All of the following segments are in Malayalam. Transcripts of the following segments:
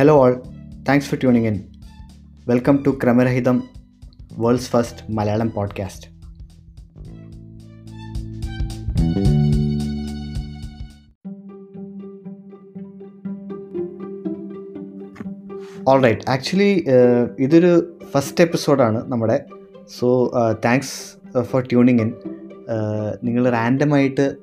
Hello all thanks for tuning in welcome to Kramarahitham world's first Malayalam podcast all right actually ഇതൊരു ഫസ്റ്റ് എപ്പിസോഡാണ് നമ്മുടെ. So thanks for tuning in നിങ്ങൾ റാൻഡമായിട്ട്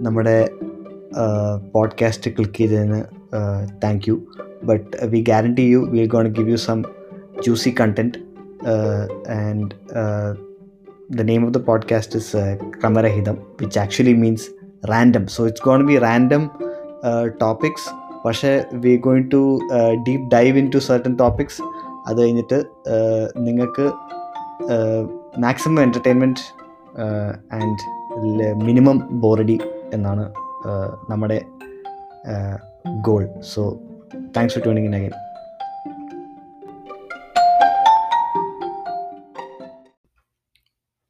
നമ്മുടെ പോഡ്കാസ്റ്റ് ക്ലിക്ക് ചെയ്തതിന് thank you but we guarantee you we gonna give you some juicy content and the name of the podcast is uh, Kramarahidam, which actually means random. So it's going to be random uh, topics. പക്ഷേ we going to deep dive into certain topics അത് കഴിഞ്ഞിട്ട് നിങ്ങൾക്ക് maximum entertainment and minimum boredom എന്നാണ് നമ്മുടെ goal so thanks for tuning in again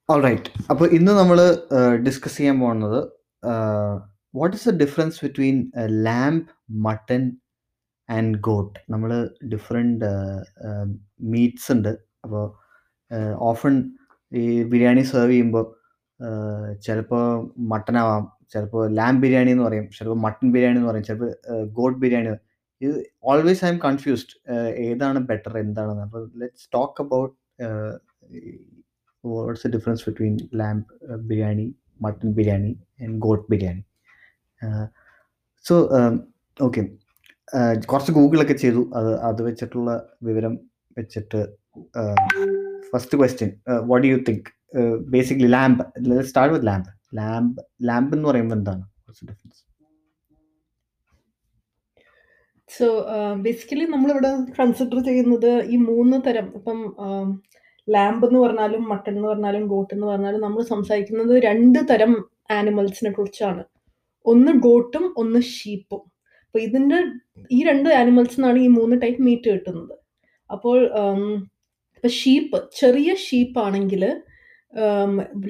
all right അപ്പോൾ ഇന്ന് നമ്മൾ ഡിസ്കസ് ചെയ്യാൻ പോകുന്നത് what is the difference between lamb mutton and goat നമ്മൾ ഡിഫറെന്റ് മീറ്റ്സ് ഉണ്ട്. അപ്പോൾ ഓഫൺ ഈ ബിരിയാണി സെർവ് ചെയ്യുമ്പോൾ ചിലപ്പോൾ മട്ടനാവാം ചിലപ്പോൾ ലാംബ് ബിരിയാണി എന്ന് പറയും ചിലപ്പോൾ മട്ടൺ ബിരിയാണി എന്ന് പറയും ചിലപ്പോൾ ഗോഡ് ബിരിയാണി. ഇത് ഓൾവേസ് ഐ എം കൺഫ്യൂസ്ഡ് ഏതാണ് ബെറ്റർ എന്താണെന്ന്. അപ്പോൾ let's talk about what's the difference between lamb biryani mutton biryani and goat biryani. So okay കുറച്ച് ഗൂഗിളൊക്കെ ചെയ്തു. അത് അത് വെച്ചിട്ടുള്ള വിവരം വെച്ചിട്ട് first question what you think basically lamb start with lamb lamb lamb എന്ന് പറയുമ്പോൾ എന്താണ്? സോ ബേസിക്കലി നമ്മളിവിടെ കൺസിഡർ ചെയ്യുന്നത് ഈ മൂന്ന് തരം. ഇപ്പം ലാംബ് എന്ന് പറഞ്ഞാലും മട്ടൺ എന്ന് പറഞ്ഞാലും ഗോട്ട് എന്ന് പറഞ്ഞാലും നമ്മൾ സംസാരിക്കുന്നത് രണ്ട് തരം ആനിമൽസിനെ കുറിച്ചാണ്. ഒന്ന് ഗോട്ടും ഒന്ന് ഷീപ്പും അപ്പൊ ഇതിന്റെ ഈ രണ്ട് ആനിമൽസിനാണ് ഈ മൂന്ന് ടൈപ്പ് മീറ്റ് കിട്ടുന്നത്. അപ്പോൾ ഇപ്പൊ ഷീപ്പ് ചെറിയ ഷീപ്പ് ആണെങ്കിൽ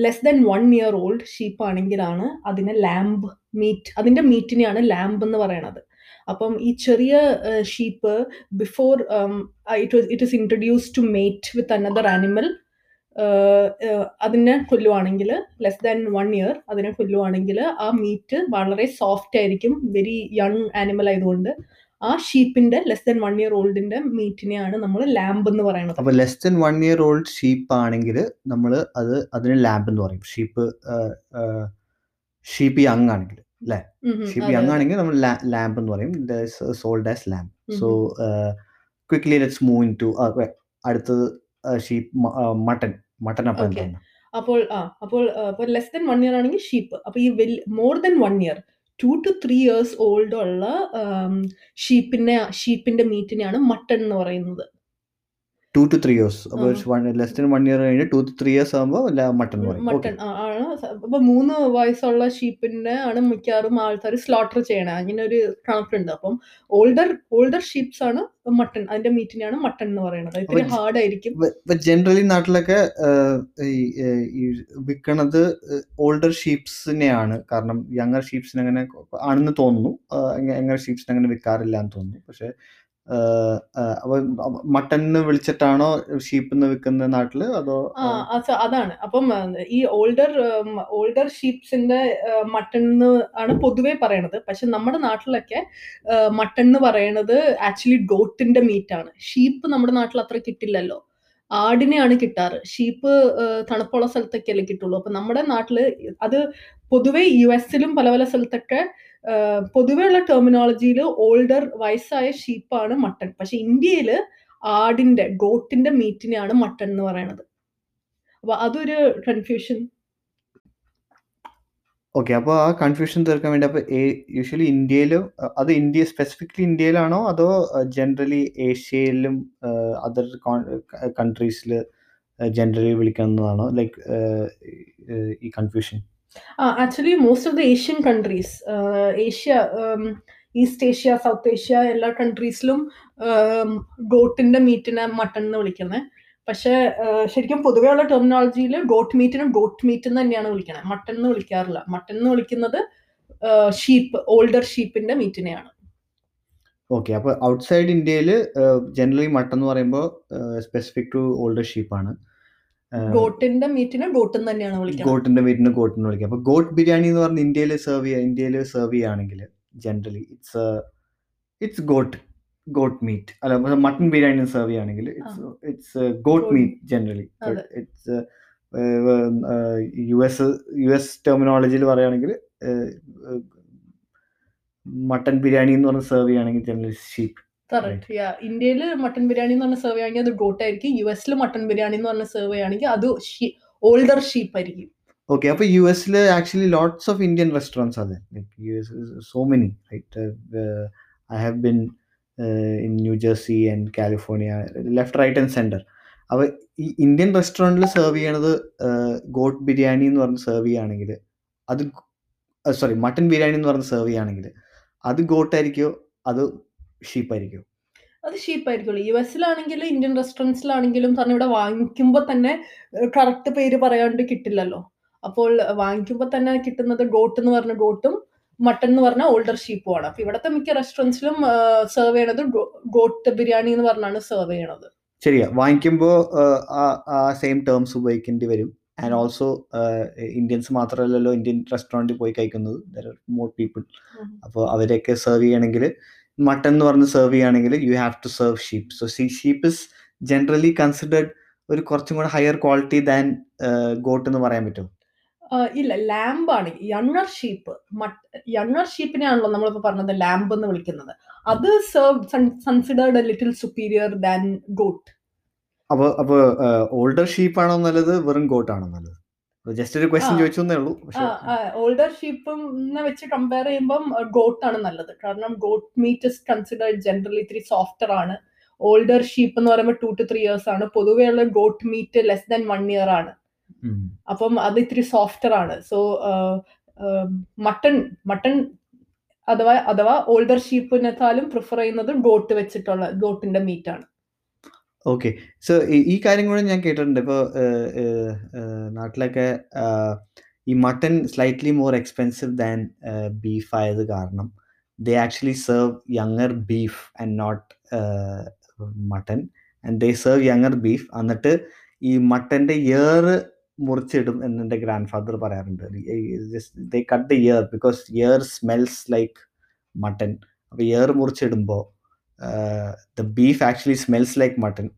less than one year old sheep ആണെങ്കിലാണ് അതിനെ ലാംബ് മീറ്റ് അതിന്റെ മീറ്റിനെയാണ് ലാംബ് എന്ന് പറയണത്. അപ്പം ഈ ചെറിയ sheep before it it is introduce to mate with another animal അതിനെ കൊല്ലുവാണെങ്കിൽ ലെസ് ദാൻ വൺ ഇയർ അതിനെ കൊല്ലുവാണെങ്കിൽ ആ മീറ്റ് വളരെ സോഫ്റ്റ് ആയിരിക്കും വെരി യങ് ആനിമൽ ആയതുകൊണ്ട് ആ ഷീപ്പിന്റെ ലെസ് ദൻ വൺ ഇയർ ഓൾഡിന്റെ മീറ്റിനെയാണ് നമ്മൾ ലാംബ് എന്ന് പറയുന്നത്. അപ്പൊ less than one year old sheep ആണെങ്കിൽ നമ്മൾ അത് അതിന് ലാംബ് എന്ന് പറയും. ഷീപ്പ് ഷീപ്പ് യങ് ആണെങ്കിൽ അല്ലേ? ഷീപ്പ് യങ് ആണെങ്കിൽ നമ്മൾ ലാംബ് എന്ന് പറയും. Sold as lamb so quickly let's move into അടുത്തത് ഷീപ്പ് മട്ടൺ മട്ടൺ അപ്പം എന്താണ്? അപ്പോൾ ആ അപ്പോൾ ലെസ് ദൻ വൺ ഇയർ ആണെങ്കിൽ ഷീപ്പ് അപ്പോൾ ഈ more than one year two two three years old ഉള്ള ഷീപ്പിനെ ഷീപ്പിന്റെ മീറ്റിനെയാണ് മട്ടൺ എന്ന് പറയുന്നത്. ടു ടു ത്രീ ഇയേഴ്സ് അപ്പോൾ ലെസ് ദൻ വൺ ഇയർ കഴിഞ്ഞ് ടു ടു ത്രീ ഇയേഴ്സ് ആകുമ്പോൾ മട്ടൺ മട്ടൺ ആണ്. അപ്പൊ മൂന്ന് വയസ്സുള്ള ഷീപ്പിനെ ആണ് മിക്കവാറും ആൾക്കാർ സ്ലോട്ടർ ചെയ്യണേ. അങ്ങനെ ഒരു കണക്കുണ്ട് അപ്പം ഓൾഡർ ഓൾഡർ ഷീപ്സ് ആണ് മട്ടൺ അതിന്റെ മീറ്റിനെയാണ് മട്ടൺ എന്ന് പറയുന്നത്. ഇത്തിരി ഹാർഡ് ആയിരിക്കും. ജനറലി നാട്ടിലൊക്കെ വിൽക്കണത് ഓൾഡർ ഷീപ്സിനെയാണ് കാരണം യങ്ങർ ഷീപ്സിന് അങ്ങനെ ആണെന്ന് തോന്നുന്നു. യങ്ങർ ഷീപ്സിന് അങ്ങനെ വിൽക്കാറില്ല എന്ന് തോന്നുന്നു. പക്ഷെ മട്ടന്ന് വിളിച്ചിട്ടാണോ ഷീപ്പ് വിൽക്കുന്ന നാട്ടിൽ? അതോ അതാണ്. അപ്പം ഈ ഓൾഡർ ഓൾഡർ ഷീപ്സിന്റെ മട്ടൺ ആണ് പൊതുവെ പറയണത്. പക്ഷെ നമ്മുടെ നാട്ടിലൊക്കെ മട്ടൺ എന്ന് പറയണത് ആക്ച്വലി ഗോട്ടിന്റെ മീറ്റ് ആണ് ഷീപ്പ് നമ്മുടെ നാട്ടിൽ അത്ര കിട്ടില്ലല്ലോ. ആടിനെയാണ് കിട്ടാറ്. ഷീപ്പ് തണുപ്പുള്ള സ്ഥലത്തൊക്കെയല്ലേ കിട്ടുള്ളൂ. അപ്പൊ നമ്മുടെ നാട്ടിൽ അത് പൊതുവെ യു എസിലും പല പല സ്ഥലത്തൊക്കെ പൊതുവെയുള്ള ടെർമിനോളജിയിൽ ഓൾഡർ വയസ്സായ ഷീപ്പാണ് മട്ടൺ പക്ഷെ ഇന്ത്യയിൽ ആടിന്റെ ഗോട്ടിന്റെ മീറ്റിനെയാണ് മട്ടൺ എന്ന് പറയുന്നത് അപ്പൊ അതൊരു കൺഫ്യൂഷൻ ഓക്കെ അപ്പോൾ ആ കൺഫ്യൂഷൻ തീർക്കാൻ വേണ്ടി അപ്പോൾ യൂഷ്വലി ഇന്ത്യയിലും അത് ഇന്ത്യ സ്പെസിഫിക്കലി ഇന്ത്യയിലാണോ? അതോ ജനറലി ഏഷ്യയിലും അതർ കൺട്രീസിൽ ജനറലി വിളിക്കുന്നതാണോ? ലൈക്ക് ഈ confusion actually most of the Asian countries Asia east Asia south Asia എല്ലാ കൺട്രീസിലും ഗോട്ടിന്റെ മീറ്റിനെ മട്ടൺ എന്ന് വിളിക്കുന്നത് പക്ഷേ ശരിക്കും പൊതുവേ ഉള്ള ടെർമിനോളജിയിൽ ഗോട്ട് മീറ്റിനും ഗോട്ട് മീറ്റ് എന്ന് തന്നെയാണ് വിളിക്കുന്നത് മട്ടൺ എന്ന് വിളിക്കാറില്ല. മട്ടൺ എന്ന് വിളിക്കുന്നത് ഷീപ്പ് ഓൾഡർ ഷീപ്പിന്റെ മീറ്റിനെയാണ് ഓക്കെ അപ്പോൾ ഔട്ട്സൈഡ് ഇന്ത്യയിൽ ജനറലി മട്ടൺ എന്ന് പറയുമ്പോൾ സ്പെസിഫിക് ടു ഓൾഡർ ഷീപ്പാണ് ഗോട്ടിന്റെ മീറ്റിനെ ഗോട്ട് തന്നെയാണ് വിളിക്കുന്നത് ഗോട്ടിന്റെ മീറ്റിനെ ഗോട്ടിന് വിളിക്കുക അപ്പൊ ഗോട്ട് ബിരിയാണി എന്ന് പറഞ്ഞ ഇന്ത്യയിൽ സെർവ് ചെയ്യുക ഇന്ത്യയിൽ സെർവ് ചെയ്യുകയാണെങ്കിൽ generally it's it's goat goat meat അല്ല മട്ടൺ ബിരിയാണി സെർവ് ചെയ്യുകയാണെങ്കിൽ it's it's goat meat generally. It's U S U S ടെർമിനോളജിയിൽ പറയുകയാണെങ്കിൽ മട്ടൺ ബിരിയാണി എന്ന് പറഞ്ഞ് സെർവ് ചെയ്യുകയാണെങ്കിൽ ജനറലി ഷീപ്പ് കറക്റ്റ് യാ ഇന്ത്യയിൽ മട്ടൺ ബിരിയാണി എന്ന് പറഞ്ഞ സെർവ് ചെയ്യാണെങ്കിൽ അത് ഗോട്ട് ആയിരിക്കും. യു എസിൽ മട്ടൺ ബിരിയാണി എന്ന് പറഞ്ഞ സെർവ് ചെയ്യുകയാണെങ്കിൽ അത് ഓൾഡർ ഷീപ്പ് ആയിരിക്കും. ഓക്കെ അപ്പോൾ യു എസിൽ actually lots of Indian restaurants അതെ U S so many right I have been in New Jersey and California left right and center അപ്പോൾ ഈ ഇന്ത്യൻ റെസ്റ്റോറന്റിൽ സെർവ് ചെയ്യണത് ഗോട്ട് ബിരിയാണി എന്ന് പറഞ്ഞ് സെർവ് ചെയ്യുകയാണെങ്കിൽ അത് സോറി മട്ടൺ ബിരിയാണി എന്ന് പറഞ്ഞ് സെർവ് ചെയ്യുകയാണെങ്കിൽ അത് ഗോട്ടായിരിക്കോ അത് ഷീപ്പായിരിക്കുമോ അത് ഷീപ്പായിരിക്കുള്ളൂ. യു എസിലാണെങ്കിലും ഇന്ത്യൻ റെസ്റ്റോറന്റ്സിലാണെങ്കിലും സാറിന് ഇവിടെ വാങ്ങിക്കുമ്പോൾ തന്നെ കറക്റ്റ് പേര് പറയാണ്ട് കിട്ടില്ലല്ലോ. അപ്പോൾ വാങ്ങിക്കുമ്പോൾ തന്നെ കിട്ടുന്നത് ഗോട്ട് എന്ന് പറഞ്ഞ ഗോട്ടും മട്ടൺ എന്ന് പറഞ്ഞ ഓൾഡർ ഷീപ്പുമാണ് അപ്പൊ ഇവിടത്തെ മിക്ക റെസ്റ്റോറന്റ്സിലും സെർവ് ചെയ്യണത് ഗോട്ട് ബിരിയാണി എന്ന് പറഞ്ഞാണ് സെർവ് ചെയ്യണത്. ശരിയാ. വാങ്ങിക്കുമ്പോൾ ആ സെയിം ടേംസ് ഉപയോഗിക്കേണ്ടി വരും. ആൻഡ് ഓൾസോ ഇന്ത്യൻസ് മാത്രമല്ലല്ലോ ഇന്ത്യൻ റെസ്റ്റോറന്റിൽ പോയി കഴിക്കുന്നത്. ദർ ആർ മോർ പീപ്പിൾ അപ്പോൾ അവരെയൊക്കെ സെർവ് ചെയ്യണമെങ്കിൽ മട്ടൺ എന്ന് പറഞ്ഞ് സെർവ് ചെയ്യുകയാണെങ്കിൽ you have to serve sheep so see sheep is generally considered ഒരു കുറച്ചും കൂടെ ഹയർ ക്വാളിറ്റി ദാൻ ഗോട്ട് എന്ന് പറയാൻ പറ്റും ഇല്ല ലാമ്പാണ് യണ്ണർ ഷീപ്പ് യണ്ണർ ഷീപ്പിനെയാണല്ലോ നമ്മളിപ്പോ പറഞ്ഞത് ലാമ്പ് എന്ന് വിളിക്കുന്നത്. അത് serve considered little superior than goat അപ്പോൾ അപ്പോൾ ഓൾഡർ ഷീപ്പ് ആണോ നല്ലത് വെറും ഗോട്ട് ആണോ നല്ലത്? ജസ്റ്റ് ഒരു ക്വസ്റ്റ്യൻ ചോദിച്ചു ഉള്ളൂ. ഓൾഡർ ഷീപ്പും വെച്ച് കമ്പയർ ചെയ്യുമ്പം ഗോട്ട് ആണ് നല്ലത്. കാരണം goat meat is considered generally ഇത്തിരി സോഫ്റ്റർ ആണ്. ഓൾഡർ ഷീപ്പ് എന്ന് പറയുമ്പോൾ ടു ടു ത്രീ ഇയേഴ്സ് ആണ്. പൊതുവെയുള്ള goat meat less than one year ആണ്. അപ്പം അത് ഇത്തിരി സോഫ്റ്റർ ആണ്. സോ മട്ടൺ മട്ടൺ അഥവാ അഥവാ ഓൾഡർ ഷീപ്പിനെക്കാളും പ്രിഫർ ചെയ്യുന്നത് ഗോട്ട് വെച്ചിട്ടുള്ള ഗോട്ടിന്റെ മീറ്റ് ആണ്. ഓക്കെ സോ ഈ കാര്യം കൂടെ ഞാൻ കേട്ടിട്ടുണ്ട്. ഇപ്പോൾ നാട്ടിലൊക്കെ ഈ mutton slightly more expensive than beef ആയത് കാരണം they actually serve younger beef and not mutton. And they serve younger beef എന്നിട്ട് ഈ മട്ടന്റെ ഇയർ മുറിച്ചിടും എന്ന് എന്റെ ഗ്രാൻഡ് ഫാദർ പറയാറുണ്ട് they cut the ear because ear smells like mutton. അപ്പോൾ ear മുറിച്ചിടുമ്പോൾ the beef actually smells like mutton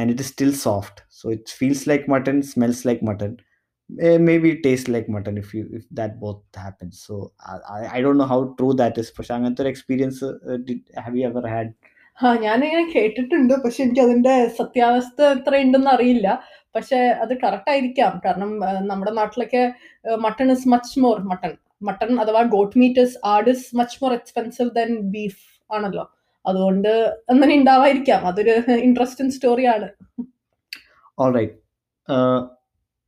and it is still soft. So it feels like mutton smells like mutton. Eh, maybe it tastes like mutton if you if that both happens. So i, I- don't know how true that is. പക്ഷെ അങ്ങനത്തെ ഒരു experience have you ever had ആ ഞാനിങ്ങനെ കേട്ടിട്ടുണ്ട്. പക്ഷെ എനിക്ക് അതിന്റെ സത്യാവസ്ഥ എത്ര ഉണ്ടെന്ന് അറിയില്ല. പക്ഷെ അത് കറക്റ്റ് ആയിരിക്കാം. കാരണം നമ്മുടെ നാട്ടിലൊക്കെ mutton is much more mutton mutton അഥവാ goat meat is add is much more expensive than beef ആണല്ലോ. അതുകൊണ്ട് അങ്ങനെ ഉണ്ടാവായിരിക്കാം അതൊരു ഇൻട്രസ്റ്റിംഗ് സ്റ്റോറിയാണ് ഓൾറൈറ്റ്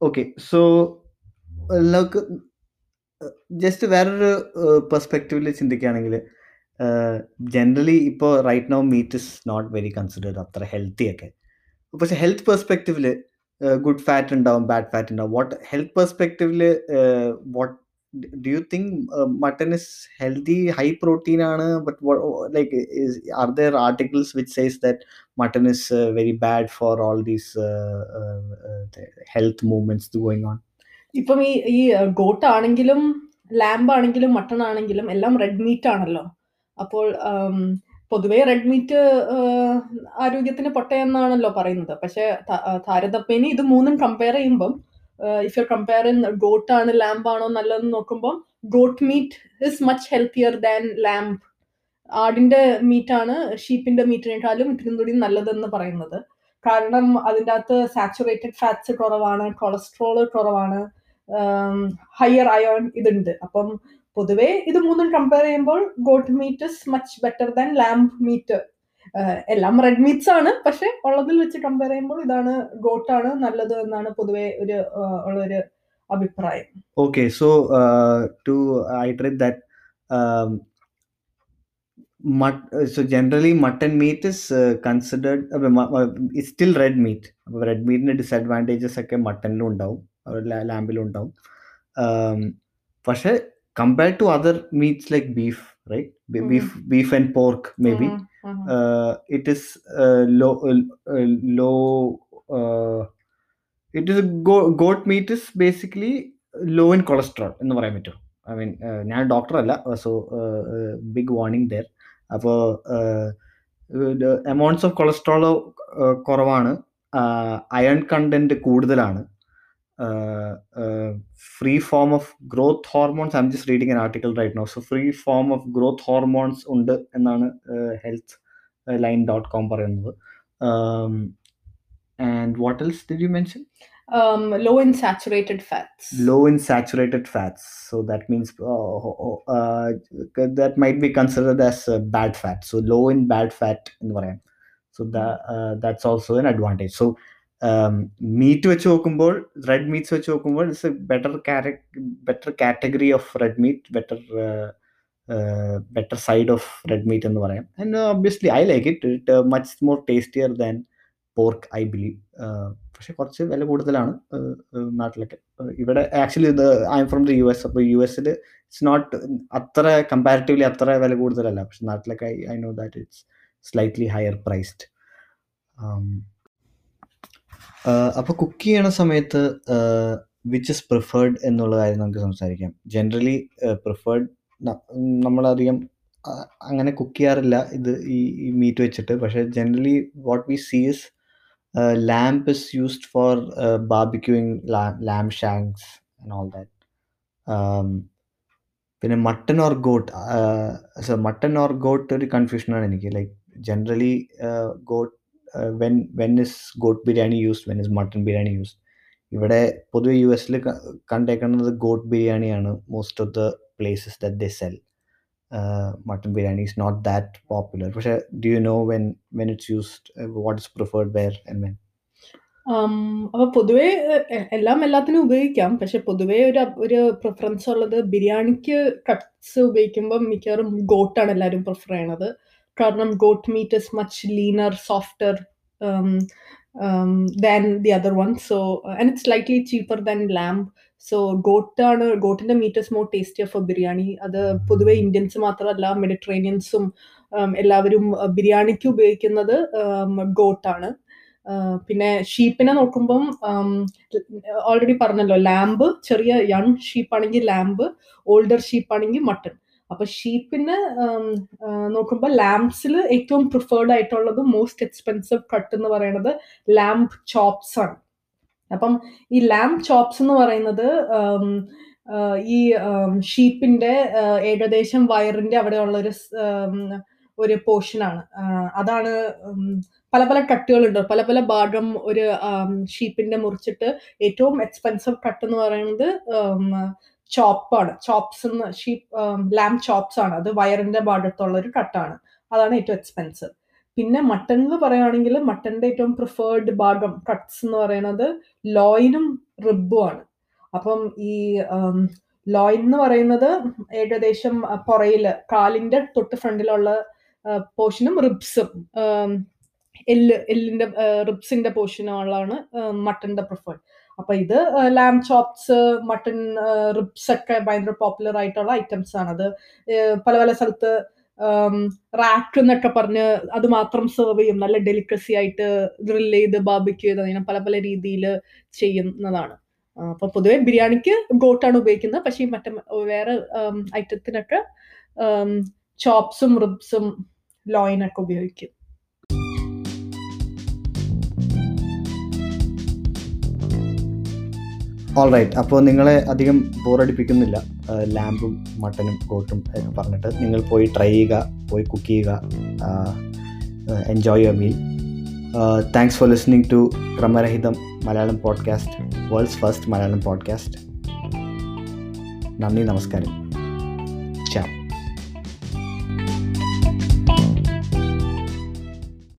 ഓക്കെ സോ നമുക്ക് ജസ്റ്റ് വേറൊരു പെർസ്പെക്റ്റീവിൽ ചിന്തിക്കുകയാണെങ്കിൽ ജനറലി ഇപ്പോൾ right now meat is not very considered അത്ര ഹെൽത്തി ഒക്കെ. പക്ഷെ ഹെൽത്ത് പെർസ്പെക്റ്റീവിൽ ഗുഡ് ഫാറ്റ് ഉണ്ടാവും ബാഡ് ഫാറ്റ് ഉണ്ടാവും. What health പെർസ്പെക്റ്റീവിൽ what do you think mutton is healthy high protein ആണ്? But like are there articles which says that mutton is uh, very bad for all these uh, uh, uh, the health movements going on? ഇപ്പം ഈ ഈ ഗോട്ട് ആണെങ്കിലും ലാമ്പ് ആണെങ്കിലും മട്ടൺ ആണെങ്കിലും എല്ലാം റെഡ് മീറ്റ് ആണല്ലോ. അപ്പോൾ പൊതുവെ പൊതുവേ റെഡ് മീറ്റ് ആരോഗ്യത്തിന് പൊട്ടയെന്നാണല്ലോ പറയുന്നത്. പക്ഷെ താരതമ്യേന ഇത് മൂന്നും കമ്പയർ ചെയ്യുമ്പം ഇഫ് യു കമ്പയർ ഗോട്ട് ആണ് ലാമ്പ് ആണോ നല്ലതെന്ന് നോക്കുമ്പോൾ goat meat is much healthier than lamb ആടിന്റെ മീറ്റ് ആണ് ഷീപ്പിന്റെ മീറ്റിനേക്കാളും ഇത്തിരി കൂടി നല്ലതെന്ന് പറയുന്നത്. കാരണം അതിന്റെ അകത്ത് സാച്ചുറേറ്റഡ് ഫാറ്റ്സ് കുറവാണ് കൊളസ്ട്രോൾ കുറവാണ് ഹയർ അയോൺ ഇതുണ്ട്. അപ്പം പൊതുവേ ഇത് മൂന്നും കമ്പയർ ചെയ്യുമ്പോൾ goat meat is much better than lamb meat എല്ലാം റെഡ് മീറ്റ്സ് ആണ്. പക്ഷെ ഉള്ളതിൽ വെച്ച് കമ്പയർ ചെയ്യുമ്പോൾ ഇതാണ് ഗോട്ടാണ് നല്ലത് എന്നാണ് പൊതുവെ ഒരു ഉള്ളൊരു അഭിപ്രായം. Okay so to I iterate that so generally mutton meat is uh, considered uh, it's red meat. അപ്പോൾ റെഡ് മീറ്റിന്റെ ഡിസഡ്വാന്റേജസ് ഒക്കെ മട്ടനിലും ഉണ്ടാവും ലാമ്പിലും ഉണ്ടാവും. പക്ഷെ compared to other meats like beef Right Mhm. Beef beef and pork maybe um. Aaha. uh, it is uh, low uh, uh, low uh, it is go- goat meat is basically low in cholesterol എന്ന് പറയാൻ പറ്റും ഐ മീൻ ഞാൻ ഡോക്ടർ അല്ല സോ ബിഗ് വാർണിംഗ് ദർ അപ്പോൾ എമൗണ്ട്സ് ഓഫ് കൊളസ്ട്രോൾ കുറവാണ് അയൺ കണ്ടന്റ് കൂടുതലാണ് Free form of growth hormones I'm just reading an article right no so free form of growth hormones ഉണ്ട് എന്നാണ് ഹെൽത്ത് ലൈൻ ഡോട്ട് കോം പറയുന്നത് and what else did you mention Um, low in saturated fats. low in saturated fats so that means uh, uh, that might be considered as uh, bad fat so low in bad fat എന്ന് പറയാം so that uh, that's also an advantage so meat വെച്ച് നോക്കുമ്പോൾ റെഡ് മീറ്റ്സ് വെച്ച് നോക്കുമ്പോൾ it's a better better category of red meat better better side of red meat എന്ന് പറയാം. And obviously I like it it much more tastier than pork I believe പക്ഷെ കുറച്ച് വില കൂടുതലാണ് ഏഹ്, ഏഹ് നാട്ടിലൊക്കെ. ഏഹ് ഇവിടെ ആക്ച്വലി ഇത് I'm from the U S അപ്പോൾ യു എസിൽ ഇറ്റ്സ് നോട്ട് അത്ര കമ്പാരിറ്റീവ്ലി അത്ര വില കൂടുതലല്ല. പക്ഷെ നാട്ടിലൊക്കെ I know that it's slightly higher priced അപ്പോൾ കുക്ക് ചെയ്യണ സമയത്ത് വിച്ച് ഇസ് പ്രിഫേർഡ് എന്നുള്ള കാര്യം നമുക്ക് സംസാരിക്കാം. ജനറലി പ്രിഫേർഡ് നമ്മളധികം അങ്ങനെ കുക്ക് ചെയ്യാറില്ല. ഇത് ഈ മീറ്റ് വെച്ചിട്ട്. പക്ഷേ generally what we sees lamb is used for barbecuing lamb shanks and all that പിന്നെ mutton or goat mutton or goat ഒരു കൺഫ്യൂഷനാണ് എനിക്ക്. Like generally goat when when is goat biryani used when is mutton biryani used. ഇവിടെ പൊതുവെ യു എസിൽ കണ്ടേക്കുന്നത് ഗോട്ട് ബിരിയാണിയാണ് most of the places that the sell mutton biryani is not that popular പക്ഷെ do you know when when it's used what is preferred where and when അപ്പൊ പൊതുവെ എല്ലാം എല്ലാത്തിനും ഉപയോഗിക്കാം. പക്ഷെ പൊതുവെ ഒരു ഒരു പ്രിഫറൻസ് ഉള്ളത് ബിരിയാണിക്ക് കട്ട്സ് ഉപയോഗിക്കുമ്പോൾ മിക്കവാറും ഗോട്ടാണ് എല്ലാവരും പ്രിഫർ ചെയ്യണത്. കാരണം is much leaner, softer um, um, than the other one. So and it's slightly cheaper than lamb. So ഗോട്ടാണ് ഗോട്ടിന്റെ meat is more tastier for biryani അത് പൊതുവെ ഇന്ത്യൻസ് മാത്രമല്ല മെഡിറ്ററേനിയൻസും എല്ലാവരും uh, ബിരിയാണിക്ക് ഉപയോഗിക്കുന്നത് ഗോട്ടാണ് പിന്നെ ഷീപ്പിനെ നോക്കുമ്പം ഓൾറെഡി പറഞ്ഞല്ലോ ലാമ്പ് ചെറിയ യങ് ഷീപ്പാണെങ്കിൽ ലാമ്പ് ഓൾഡർ ഷീപ്പാണെങ്കിൽ മട്ടൺ അപ്പൊ ഷീപ്പിന് നോക്കുമ്പോൾ ലാംപ്സിൽ ഏറ്റവും പ്രിഫേർഡ് ആയിട്ടുള്ളത് മോസ്റ്റ് എക്സ്പെൻസീവ് കട്ട് എന്ന് പറയുന്നത് ലാംപ് ചോപ്സ് ആണ്. അപ്പം ഈ ലാംപ് ചോപ്സ് എന്ന് പറയുന്നത് ഈ ഷീപ്പിന്റെ ഏകദേശം വയറിന്റെ അവിടെയുള്ള ഒരു ഒരു പോർഷനാണ് അതാണ് പല പല കട്ടുകളുണ്ട്. പല പല ഭാഗം ഒരു ഷീപ്പിന്റെ മുറിച്ചിട്ട് ഏറ്റവും എക്സ്പെൻസീവ് കട്ട് എന്ന് പറയുന്നത് ചോപ്പാണ്. ചോപ്സ് എന്ന് ഷീപ്പ് ലാം ചോപ്സ് ആണ്. അത് വയറിന്റെ ഭാഗത്തുള്ള ഒരു കട്ടാണ്. അതാണ് ഏറ്റവും എക്സ്പെൻസീവ് പിന്നെ മട്ടൺ എന്ന് പറയുകയാണെങ്കിൽ മട്ടന്റെ ഏറ്റവും പ്രിഫേർഡ് ഭാഗം കട്ട്സ് എന്ന് പറയുന്നത് ലോയിനും റിബും ആണ്. അപ്പം ഈ ലോയിൻ എന്ന് പറയുന്നത് ഏകദേശം പുറയിൽ കാലിന്റെ തൊട്ട് ഫ്രണ്ടിലുള്ള പോർഷനും റിബ്സും എല്ല് എല്ലിന്റെ റിബ്സിന്റെ പോർഷനുകളാണ് മട്ടന്റെ പ്രിഫേർഡ് അപ്പൊ ഇത് ലാം ചോപ്സ് മട്ടൺ റിബ്സ് ഒക്കെ ഭയങ്കര പോപ്പുലർ ആയിട്ടുള്ള ഐറ്റംസ് ആണ്. അത് പല പല സ്ഥലത്ത് റാക്ക് എന്നൊക്കെ പറഞ്ഞ് അത് മാത്രം സെർവ് ചെയ്യും. നല്ല ഡെലിക്കസി ആയിട്ട് ഗ്രിൽ ചെയ്ത് ബാബിക്യൂ ചെയ്ത് അങ്ങനെ പല പല രീതിയിൽ ചെയ്യുന്നതാണ്. അപ്പൊ പൊതുവെ ബിരിയാണിക്ക് ഗോട്ടാണ് ഉപയോഗിക്കുന്നത്. പക്ഷേ ഈ മറ്റേ വേറെ ഐറ്റത്തിനൊക്കെ ചോപ്സും റിബ്സും ലോയിനൊക്കെ ഉപയോഗിക്കും. ഓൾ റൈറ്റ് അപ്പോൾ നിങ്ങളെ അധികം ബോറടിപ്പിക്കുന്നില്ല ലാമ്പും മട്ടനും കോട്ടും പറഞ്ഞിട്ട് നിങ്ങൾ പോയി ട്രൈ ചെയ്യുക പോയി കുക്ക് ചെയ്യുക enjoy your meal thanks for listening to Kramarahitham Malayalam podcast world's first Malayalam podcast നന്ദി നമസ്കാരം. ചാ